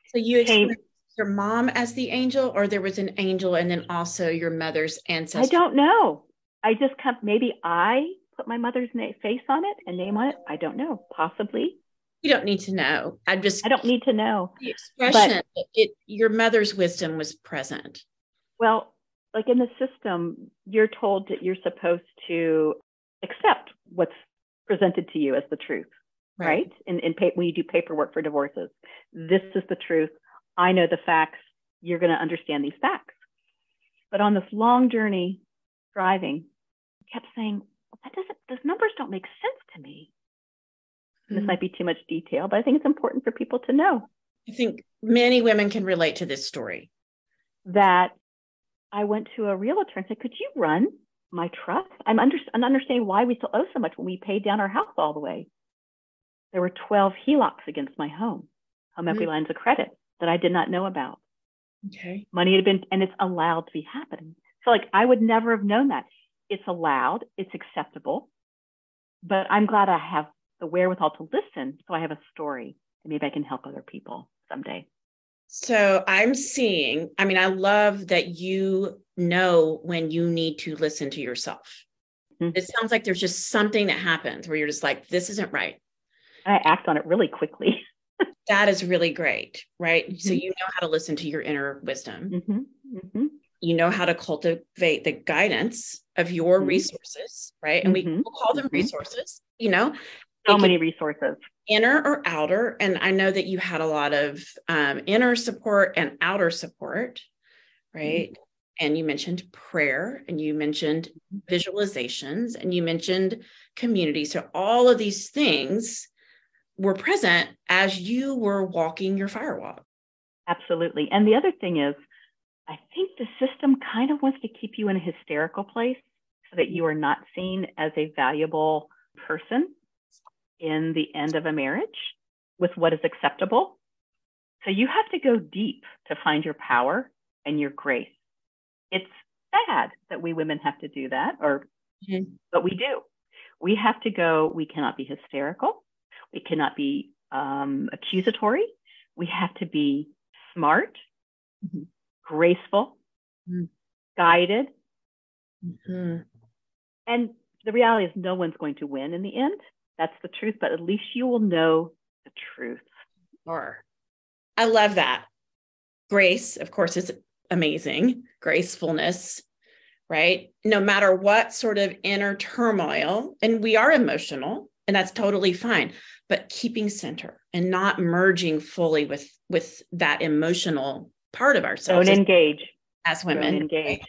Speaker 1: So you experienced your mom as the angel, or there was an angel, and then also your mother's ancestor.
Speaker 2: I don't know. I just kept maybe I put my mother's na- face on it and name on it. I don't know. Possibly.
Speaker 1: You don't need to know. I just
Speaker 2: I don't need to know.
Speaker 1: The expression but, it your mother's wisdom was present.
Speaker 2: Well, like in the system, you're told that you're supposed to accept what's presented to you as the truth, right? right? In in pa- when you do paperwork for divorces, this is the truth. I know the facts. You're going to understand these facts. But on this long journey driving, I kept saying, well, that doesn't, those numbers don't make sense to me. Mm-hmm. This might be too much detail, but I think it's important for people to know.
Speaker 1: I think many women can relate to this story.
Speaker 2: That I went to a realtor and said, Could you run my trust? I'm, under, I'm understanding why we still owe so much when we paid down our house all the way. There were 12 HELOCs against my home, home equity mm-hmm. lines of credit that I did not know about.
Speaker 1: Okay.
Speaker 2: Money had been, and it's allowed to be happening. So, like, I would never have known that. It's allowed, it's acceptable, but I'm glad I have the wherewithal to listen so I have a story and maybe I can help other people someday.
Speaker 1: So I'm seeing, I mean, I love that you know when you need to listen to yourself. Mm-hmm. It sounds like there's just something that happens where you're just like, this isn't right.
Speaker 2: I act on it really quickly. [laughs]
Speaker 1: that is really great, right? Mm-hmm. So you know how to listen to your inner wisdom. Mm-hmm. mm-hmm. You know how to cultivate the guidance of your mm-hmm. resources, right? And we mm-hmm. will call them resources, you know.
Speaker 2: So many resources.
Speaker 1: Inner or outer. And I know that you had a lot of um, inner support and outer support, right? And you mentioned prayer and you mentioned visualizations and you mentioned community. So all of these things were present as you were walking your firewalk.
Speaker 2: Absolutely. And the other thing is, I think the system kind of wants to keep you in a hysterical place so that you are not seen as a valuable person in the end of a marriage with what is acceptable. So you have to go deep to find your power and your grace. It's sad that we women have to do that, or mm-hmm. but we do. We have to go, we cannot be hysterical. We cannot be um, accusatory. We have to be smart, mm-hmm. graceful, mm-hmm. guided. Mm-hmm. And the reality is, no one's going to win in the end. That's the truth, but at least you will know the truth.
Speaker 1: Or, I love that. Grace, of course, is amazing. Gracefulness, right? No matter what sort of inner turmoil, and we are emotional, and that's totally fine but keeping center and not merging fully with with that emotional part of ourselves
Speaker 2: don't engage
Speaker 1: as women
Speaker 2: don't engage right?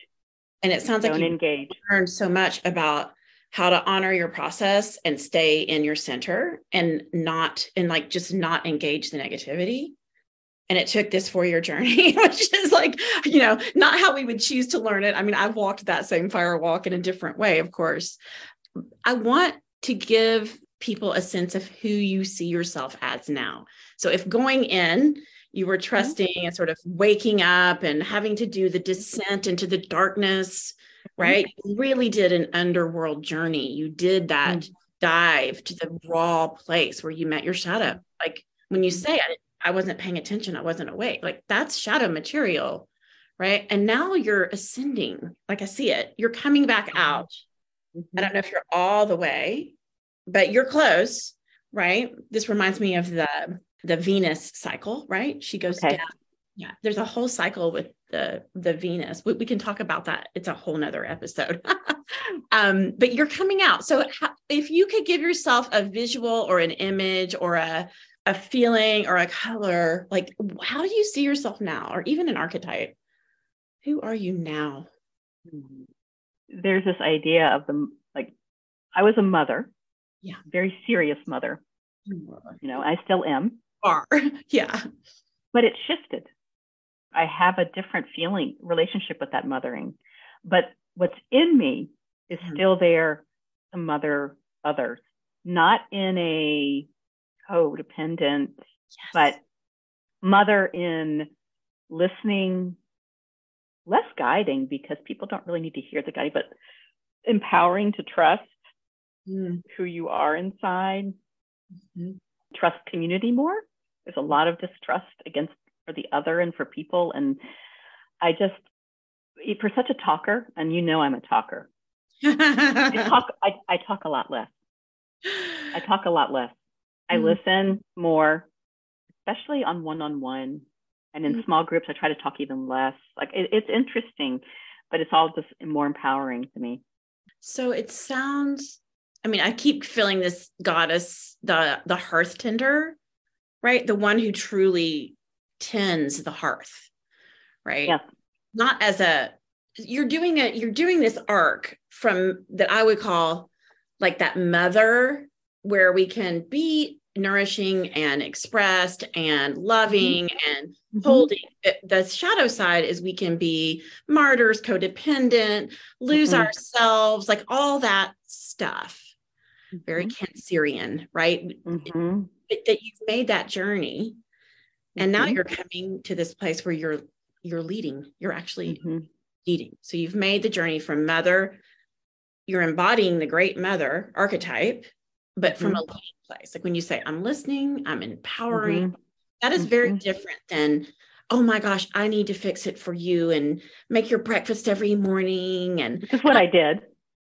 Speaker 1: and it sounds like
Speaker 2: don't
Speaker 1: you
Speaker 2: engage
Speaker 1: learned so much about how to honor your process and stay in your center and not and like just not engage the negativity and it took this four year journey [laughs] which is like you know not how we would choose to learn it i mean i've walked that same fire walk in a different way of course i want to give people a sense of who you see yourself as now. So if going in, you were mm-hmm. trusting and sort of waking up and having to do the descent into the darkness. Right? Mm-hmm. You really did an underworld journey. You did that mm-hmm. dive to the raw place where you met your shadow. Like when you say I, I wasn't paying attention, I wasn't awake, like that's shadow material, right? And now you're ascending, like I see it, you're coming back out. I don't know if you're all the way, but you're close, right? This reminds me of the the Venus cycle, right? She goes okay. down. Yeah, there's a whole cycle with the the Venus. We, we can talk about that. It's a whole nother episode. [laughs] um, but you're coming out. So if you could give yourself a visual or an image or a a feeling or a color, like how do you see yourself now, or even an archetype? Who are you now?
Speaker 2: Mm-hmm. There's this idea of the like, I was a mother,
Speaker 1: yeah,
Speaker 2: very serious mother. You know, I still am.
Speaker 1: Are [laughs] yeah,
Speaker 2: but it shifted. I have a different feeling relationship with that mothering, but what's in me is mm-hmm. still there to mother others, not in a codependent, yes. but mother in listening, less guiding because people don't really need to hear the guiding, but empowering to trust mm. who you are inside, mm-hmm. trust community more. There's a lot of distrust against for the other and for people. And I just, for such a talker, and you know I'm a talker, I [laughs] talk I, I talk a lot less. I talk a lot less. I mm-hmm. listen more, especially on one on one. And in mm-hmm. small groups, I try to talk even less. Like it, it's interesting, but it's all just more empowering to me.
Speaker 1: So it sounds, I mean, I keep feeling this goddess, the the hearth tender, right? The one who truly tends the hearth, right?
Speaker 2: Yeah.
Speaker 1: Not as a you're doing it, you're doing this arc from that I would call like that mother where we can be nourishing and expressed and loving mm-hmm. and mm-hmm. holding the shadow side is we can be martyrs codependent lose mm-hmm. ourselves like all that stuff very mm-hmm. cancerian right
Speaker 2: mm-hmm.
Speaker 1: that you've made that journey and now mm-hmm. you're coming to this place where you're you're leading you're actually leading so you've made the journey from mother you're embodying the great mother archetype but from mm-hmm. a leading place. Like when you say, I'm listening, I'm empowering, mm-hmm. that is very mm-hmm. different than, oh my gosh, I need to fix it for you and make your breakfast every morning. And
Speaker 2: this is what I did.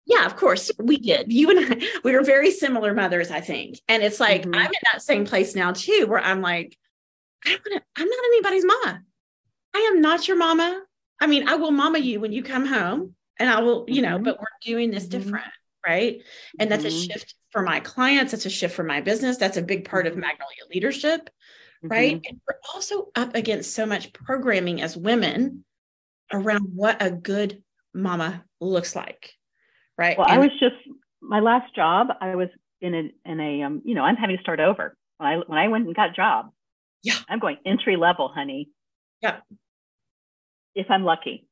Speaker 1: Yeah, of course we did. You and I, we were very similar mothers, I think. And it's like, mm-hmm. I'm in that same place now too, where I'm like, I don't want to, I'm not anybody's mama. I am not your mama. I mean, I will mama you when you come home and I will, you know, mm-hmm. but we're doing this mm-hmm. different right? And that's mm-hmm. a shift for my clients. That's a shift for my business. That's a big part of mm-hmm. Magnolia leadership, right? Mm-hmm. And we're also up against so much programming as women around what a good mama looks like, right?
Speaker 2: Well, and- I was just my last job. I was in a in a um, you know, I'm having to start over. When I when I went and got a job,
Speaker 1: yeah,
Speaker 2: I'm going entry level, honey.
Speaker 1: Yeah.
Speaker 2: If I'm lucky.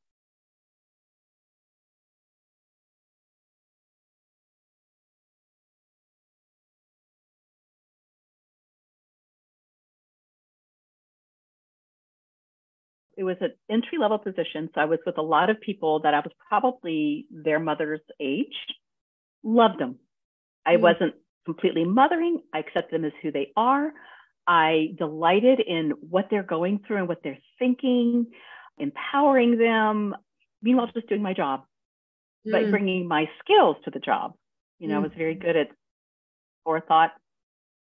Speaker 2: it was an entry level position. So I was with a lot of people that I was probably their mother's age. Loved them. I mm-hmm. wasn't completely mothering. I accepted them as who they are. I delighted in what they're going through and what they're thinking, empowering them. Meanwhile, just doing my job, mm. but bringing my skills to the job. You know, mm. I was very good at forethought.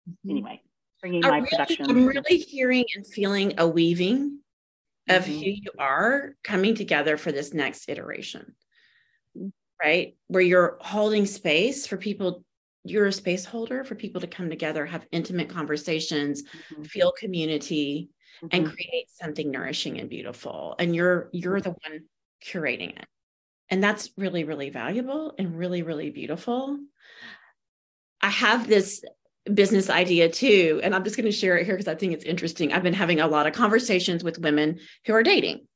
Speaker 2: Mm-hmm. Anyway, bringing I my
Speaker 1: really,
Speaker 2: production.
Speaker 1: I'm really hearing and feeling a weaving of mm-hmm. who you are coming together for this next iteration right where you're holding space for people you're a space holder for people to come together have intimate conversations mm-hmm. feel community mm-hmm. and create something nourishing and beautiful and you're you're the one curating it and that's really really valuable and really really beautiful i have this business idea too. And I'm just going to share it here because I think it's interesting. I've been having a lot of conversations with women who are dating,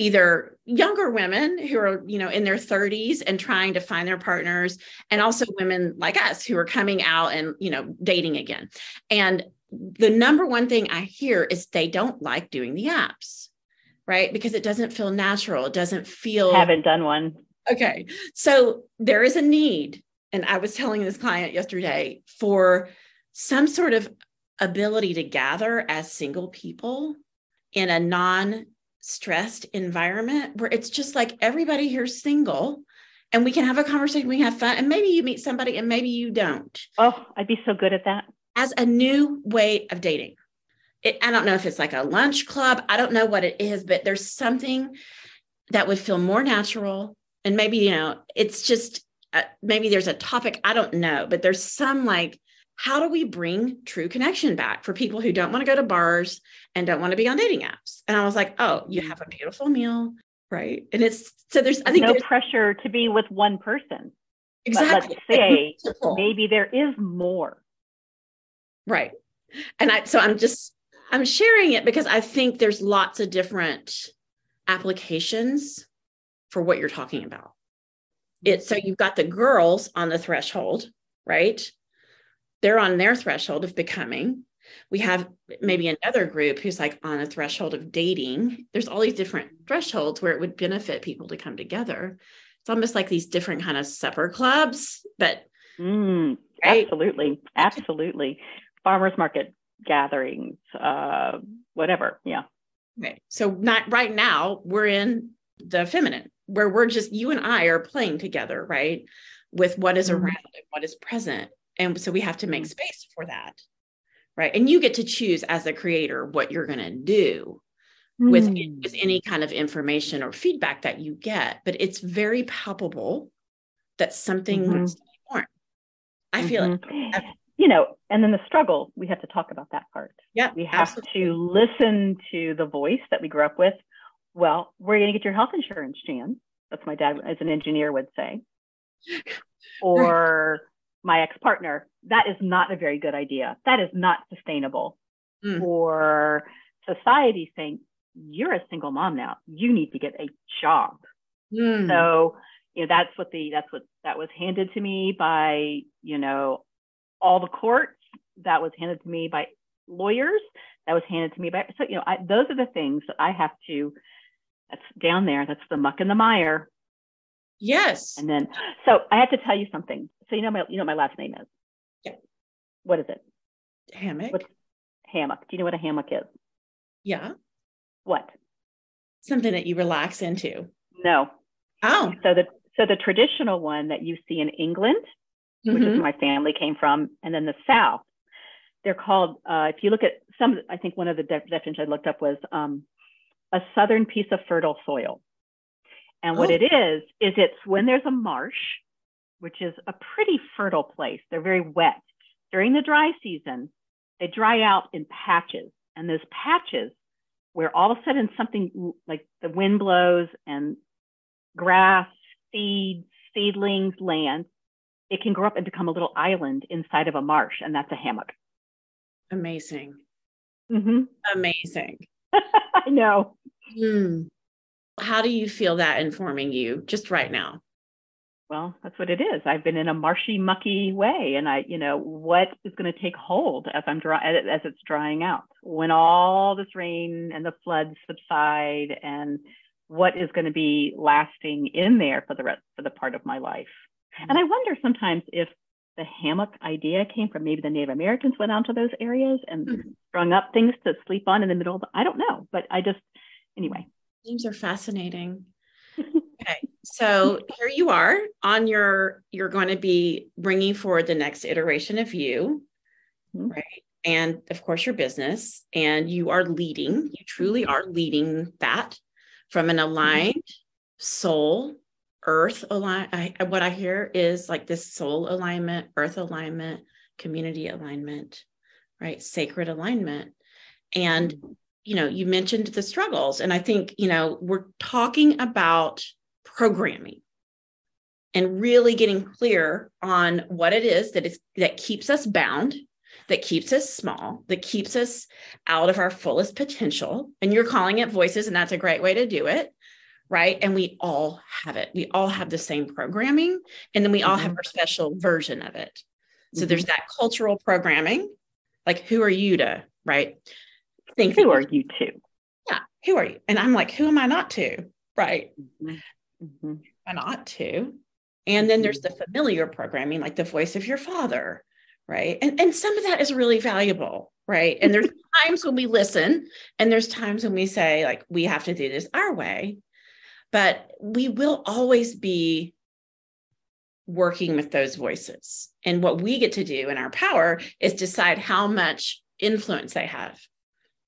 Speaker 1: either younger women who are, you know, in their 30s and trying to find their partners, and also women like us who are coming out and, you know, dating again. And the number one thing I hear is they don't like doing the apps, right? Because it doesn't feel natural. It doesn't feel.
Speaker 2: Haven't done one.
Speaker 1: Okay. So there is a need. And I was telling this client yesterday for some sort of ability to gather as single people in a non stressed environment where it's just like everybody here's single and we can have a conversation, we have fun, and maybe you meet somebody and maybe you don't.
Speaker 2: Oh, I'd be so good at that.
Speaker 1: As a new way of dating. It, I don't know if it's like a lunch club. I don't know what it is, but there's something that would feel more natural. And maybe, you know, it's just uh, maybe there's a topic, I don't know, but there's some like how do we bring true connection back for people who don't want to go to bars and don't want to be on dating apps? And I was like, oh, you have a mm. beautiful meal, right? And it's so there's, I think
Speaker 2: no pressure to be with one person.
Speaker 1: Exactly.
Speaker 2: But let's say maybe there is more.
Speaker 1: Right. And I, so I'm just, I'm sharing it because I think there's lots of different applications for what you're talking about. It so mm-hmm. you've got the girls on the threshold, right? They're on their threshold of becoming. We have maybe another group who's like on a threshold of dating. There's all these different thresholds where it would benefit people to come together. It's almost like these different kind of supper clubs, but
Speaker 2: mm, right? absolutely, absolutely. Farmers market gatherings, uh, whatever. Yeah.
Speaker 1: Okay. So not right now, we're in the feminine where we're just you and I are playing together, right? With what is mm-hmm. around and what is present. And so we have to make mm-hmm. space for that. Right. And you get to choose as a creator what you're going to do mm. with, with any kind of information or feedback that you get. But it's very palpable that something mm-hmm. needs to be born. I feel mm-hmm.
Speaker 2: it you know, and then the struggle, we have to talk about that part.
Speaker 1: Yeah.
Speaker 2: We have absolutely. to listen to the voice that we grew up with. Well, where are you going to get your health insurance, Jan? That's my dad, as an engineer, would say. [laughs] Or my ex partner, that is not a very good idea. That is not sustainable. Mm. Or society saying, you're a single mom now. You need to get a job. Mm. So, you know, that's what the, that's what that was handed to me by, you know, all the courts. That was handed to me by lawyers. That was handed to me by so you know I, those are the things that I have to. That's down there. That's the muck and the mire.
Speaker 1: Yes.
Speaker 2: And then so I have to tell you something. So you know my you know my last name is.
Speaker 1: Yeah.
Speaker 2: What is it?
Speaker 1: Hammock.
Speaker 2: What's hammock? Do you know what a hammock is?
Speaker 1: Yeah.
Speaker 2: What?
Speaker 1: Something that you relax into.
Speaker 2: No.
Speaker 1: Oh.
Speaker 2: So the so the traditional one that you see in England mm-hmm. which is mm-hmm. where my family came from, and then the South. They're called, uh, if you look at some, I think one of the definitions I looked up was um, a southern piece of fertile soil. And what oh. it is, is it's when there's a marsh, which is a pretty fertile place. They're very wet. During the dry season, they dry out in patches. And those patches where all of a sudden something like the wind blows and grass, seeds, seedlings land, it can grow up and become a little island inside of a marsh, and that's a hammock.
Speaker 1: Amazing.
Speaker 2: Mm-hmm.
Speaker 1: Amazing. [laughs]
Speaker 2: I know.
Speaker 1: Hmm. How do you feel that informing you just right now?
Speaker 2: Well, that's what it is. I've been in a marshy, mucky way, and I, you know, what is going to take hold as I'm dry as it's drying out when all this rain and the floods subside, and what is going to be lasting in there for the rest for the part of my life. And I wonder sometimes if the hammock idea came from maybe the Native Americans went out to those areas and mm-hmm. strung up things to sleep on in the middle of the, I don't know, but I just, anyway.
Speaker 1: Names are fascinating. [laughs] okay. So here you are on your, you're going to be bringing forward the next iteration of you, mm-hmm. right? And of course, your business, and you are leading, you truly are leading that from an mm-hmm. aligned mm-hmm. soul earth align I, what i hear is like this soul alignment earth alignment community alignment right sacred alignment and you know you mentioned the struggles and i think you know we're talking about programming and really getting clear on what it is that is that keeps us bound that keeps us small that keeps us out of our fullest potential and you're calling it voices and that's a great way to do it right? And we all have it. We all have the same programming, and then we all mm-hmm. have our special version of it. So mm-hmm. there's that cultural programming. Like, who are you to, right?
Speaker 2: Think who are you to?
Speaker 1: Yeah, who are you? And I'm like, who am I not to? Right?
Speaker 2: Mm-hmm. Mm-hmm.
Speaker 1: I not to. And then there's mm-hmm. the familiar programming, like the voice of your father, right? And and some of that is really valuable, right? And there's [laughs] times when we listen, and there's times when we say, like, we have to do this our way but we will always be working with those voices. And what we get to do in our power is decide how much influence they have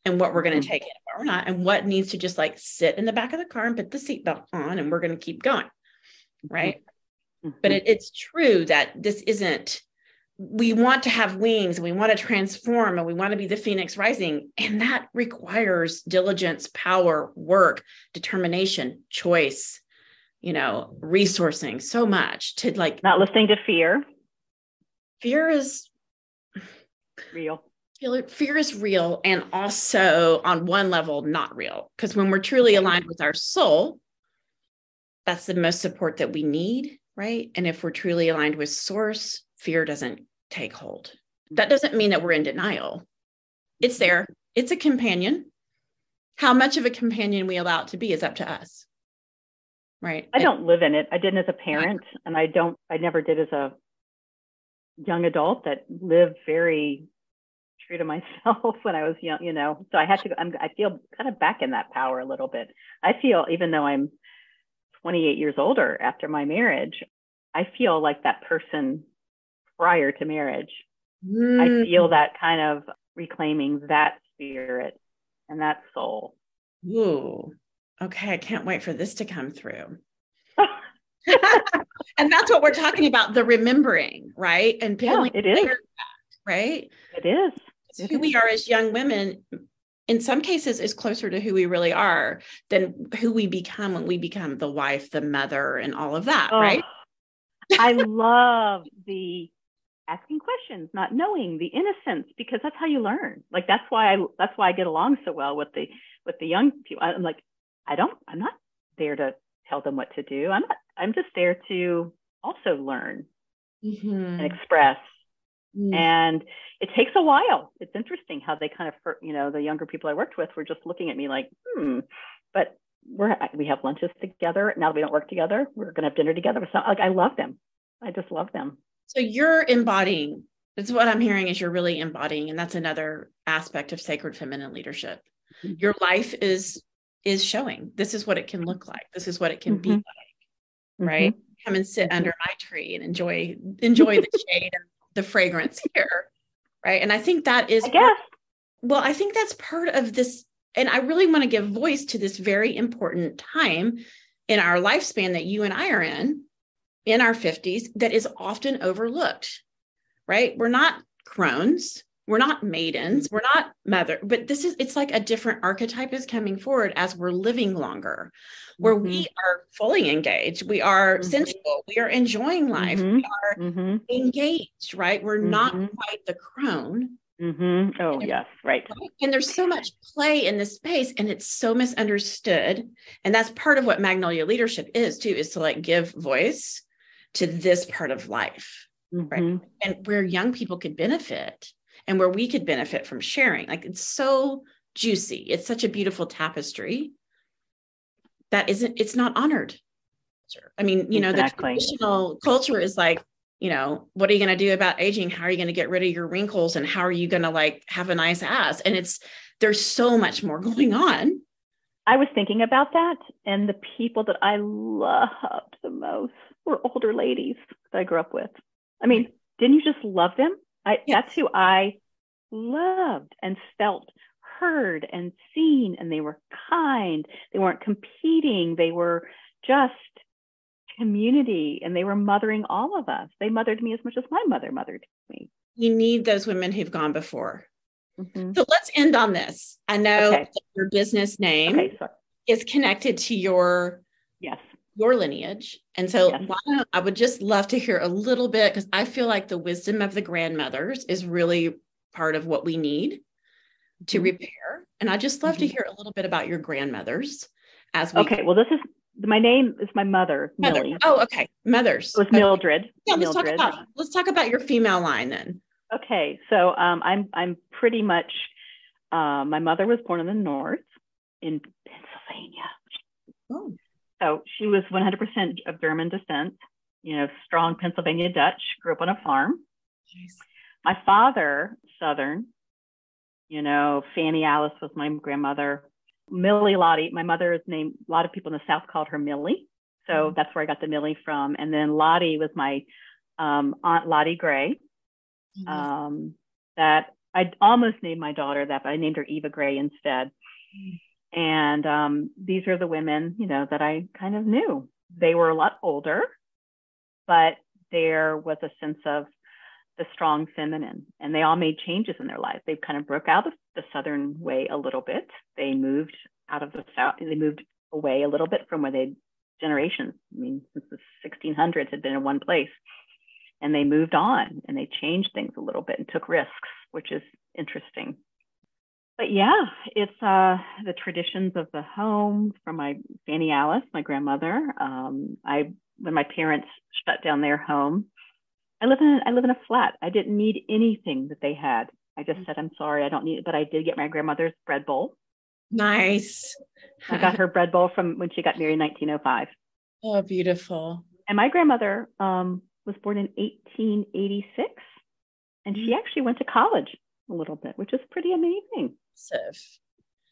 Speaker 1: and what we're going to mm-hmm. take in what we're not, and what needs to just like sit in the back of the car and put the seatbelt on, and we're going to keep going. Right. Mm-hmm. But it, it's true that this isn't we want to have wings and we want to transform and we want to be the phoenix rising and that requires diligence power work determination choice you know resourcing so much to like
Speaker 2: not listening to fear
Speaker 1: fear is
Speaker 2: real
Speaker 1: fear is real and also on one level not real. Because when we're truly aligned with our soul that's the most support that we need right? And if we're truly aligned with source fear doesn't take hold. That doesn't mean that we're in denial. It's there. It's a companion. How much of a companion we allow it to be is up to us right?
Speaker 2: I don't live in it. I didn't as a parent and i don't i never did as a young adult that lived very true to myself [laughs] when I was young, you know. So I had to. I'm, I feel kind of back in that power a little bit. I feel even though I'm 28 years older after my marriage, I feel like that person prior to marriage. Mm. I feel that kind of reclaiming that spirit and that soul.
Speaker 1: Ooh, okay. I can't wait for this to come through. [laughs] and that's what we're talking about the remembering, right? And
Speaker 2: yeah, it is. Back,
Speaker 1: right?
Speaker 2: It is
Speaker 1: who we are as young women in some cases is closer to who we really are than who we become when we become the wife the mother and all of that oh, right?
Speaker 2: I love the asking questions not knowing the innocence because that's how you learn. Like that's why i that's why i get along so well with the with the young people. I'm like i don't i'm not there to tell them what to do. I'm not i'm just there to also learn mm-hmm. and express Mm. And it takes a while. It's interesting how they kind of, you know, the younger people I worked with were just looking at me like, hmm, but we're, we have lunches together. Now that we don't work together, we're going to have dinner together. So like, I love them. I just love them.
Speaker 1: So you're embodying, that's what I'm hearing is you're really embodying. And that's another aspect of sacred feminine leadership. Mm-hmm. Your life is, is showing this is what it can look like. This is what it can mm-hmm. be like. Right. Mm-hmm. Come and sit under my tree and enjoy, enjoy the [laughs] shade and the fragrance [laughs] here. Right. And I think that is,
Speaker 2: I guess.
Speaker 1: well, I think that's part of this. And I really want to give voice to this very important time in our lifespan that you and I are in, in our 50s, that is often overlooked. Right. We're not crones we're not maidens we're not mother but this is it's like a different archetype is coming forward as we're living longer where mm-hmm. we are fully engaged we are mm-hmm. sensual we are enjoying life mm-hmm. we are mm-hmm. engaged right we're not mm-hmm. quite the crone
Speaker 2: Mm-hmm. Oh, yes, right.
Speaker 1: And there's so much play in this space, and it's so misunderstood. And that's part of what Magnolia leadership is, too, is to like give voice to this part of life, right? And where young people could benefit and where we could benefit from sharing. Like it's so juicy. It's such a beautiful tapestry that isn't, it's not honored. I mean, you know, exactly. the traditional culture is like, you know, what are you going to do about aging? How are you going to get rid of your wrinkles? And how are you going to like have a nice ass? And it's, there's so much more [laughs] going on.
Speaker 2: I was thinking about that. And the people that I loved the most were older ladies that I grew up with. I mean, didn't you just love them? I, yes. That's who I loved and felt heard and seen, and they were kind. They weren't competing. They were just community, and they were mothering all of us. They mothered me as much as my mother mothered me.
Speaker 1: You need those women who've gone before. Mm-hmm. So let's end on this. I know okay. your business name okay, is connected to your
Speaker 2: yes
Speaker 1: your lineage. And so. I would just love to hear a little bit because I feel like the wisdom of the grandmothers is really part of what we need to mm-hmm. repair. And I just love mm-hmm. to hear a little bit about your grandmothers as we
Speaker 2: Okay, well this is my name is my mother, mother. Millie.
Speaker 1: Oh, okay. Mothers.
Speaker 2: It was Mildred.
Speaker 1: Yeah,
Speaker 2: let's
Speaker 1: Mildred. talk about let's talk about your female line then.
Speaker 2: Okay. So um, I'm I'm pretty much uh, my mother was born in the north in Pennsylvania. Oh. So she was 100% of German descent, you know, strong Pennsylvania Dutch, grew up on a farm. Jeez. My father, Southern, you know, Fanny Alice was my grandmother. Millie Lottie, my mother's name, a lot of people in the South called her Millie. So mm-hmm. that's where I got the Millie from. And then Lottie was my um, Aunt Lottie Gray. Mm-hmm. Um, that I almost named my daughter that, but I named her Eva Gray instead. Mm-hmm. And um, these are the women, you know, that I kind of knew. They were a lot older, but there was a sense of the strong feminine. And they all made changes in their lives. They kind of broke out of the Southern way a little bit. They moved out of the South, they moved away a little bit from where they generations. I mean, since the 1600s had been in one place. And they moved on and they changed things a little bit and took risks, which is interesting. But yeah, it's uh, the traditions of the home from my Fanny Alice, my grandmother. Um, I when my parents shut down their home, I live in I live in a flat. I didn't need anything that they had. I just said, I'm sorry, I don't need it. But I did get my grandmother's bread bowl.
Speaker 1: Nice.
Speaker 2: I got [laughs] her bread bowl from when she got married in 1905.
Speaker 1: Oh, beautiful.
Speaker 2: And my grandmother um, was born in 1886, and she mm. actually went to college a little bit, which is pretty amazing.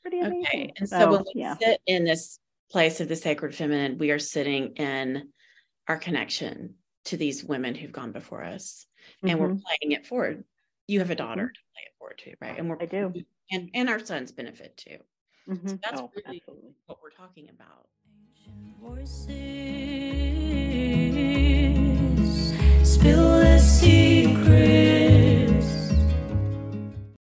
Speaker 2: Pretty amazing. Okay.
Speaker 1: And so, so when we yeah. sit in this place of the sacred feminine, we are sitting in our connection to these women who've gone before us, and mm-hmm. we're playing it forward. You have a daughter mm-hmm. to play it forward too, right? And we're
Speaker 2: I do,
Speaker 1: and and our sons benefit too. Mm-hmm. So that's oh, really absolutely. what we're talking about. Spill the secrets.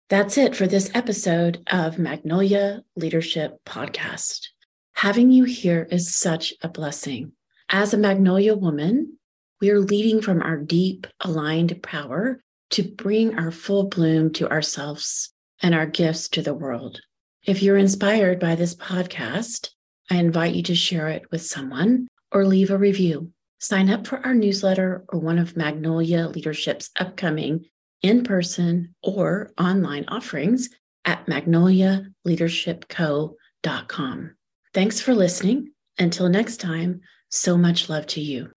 Speaker 1: That's it for this episode of Magnolia Leadership Podcast. Having you here is such a blessing. As a Magnolia woman, we are leading from our deep, aligned power to bring our full bloom to ourselves and our gifts to the world. If you're inspired by this podcast, I invite you to share it with someone or leave a review. Sign up for our newsletter or one of Magnolia Leadership's upcoming in person or online offerings at magnolialeadershipco.com. Thanks for listening. Until next time, so much love to you.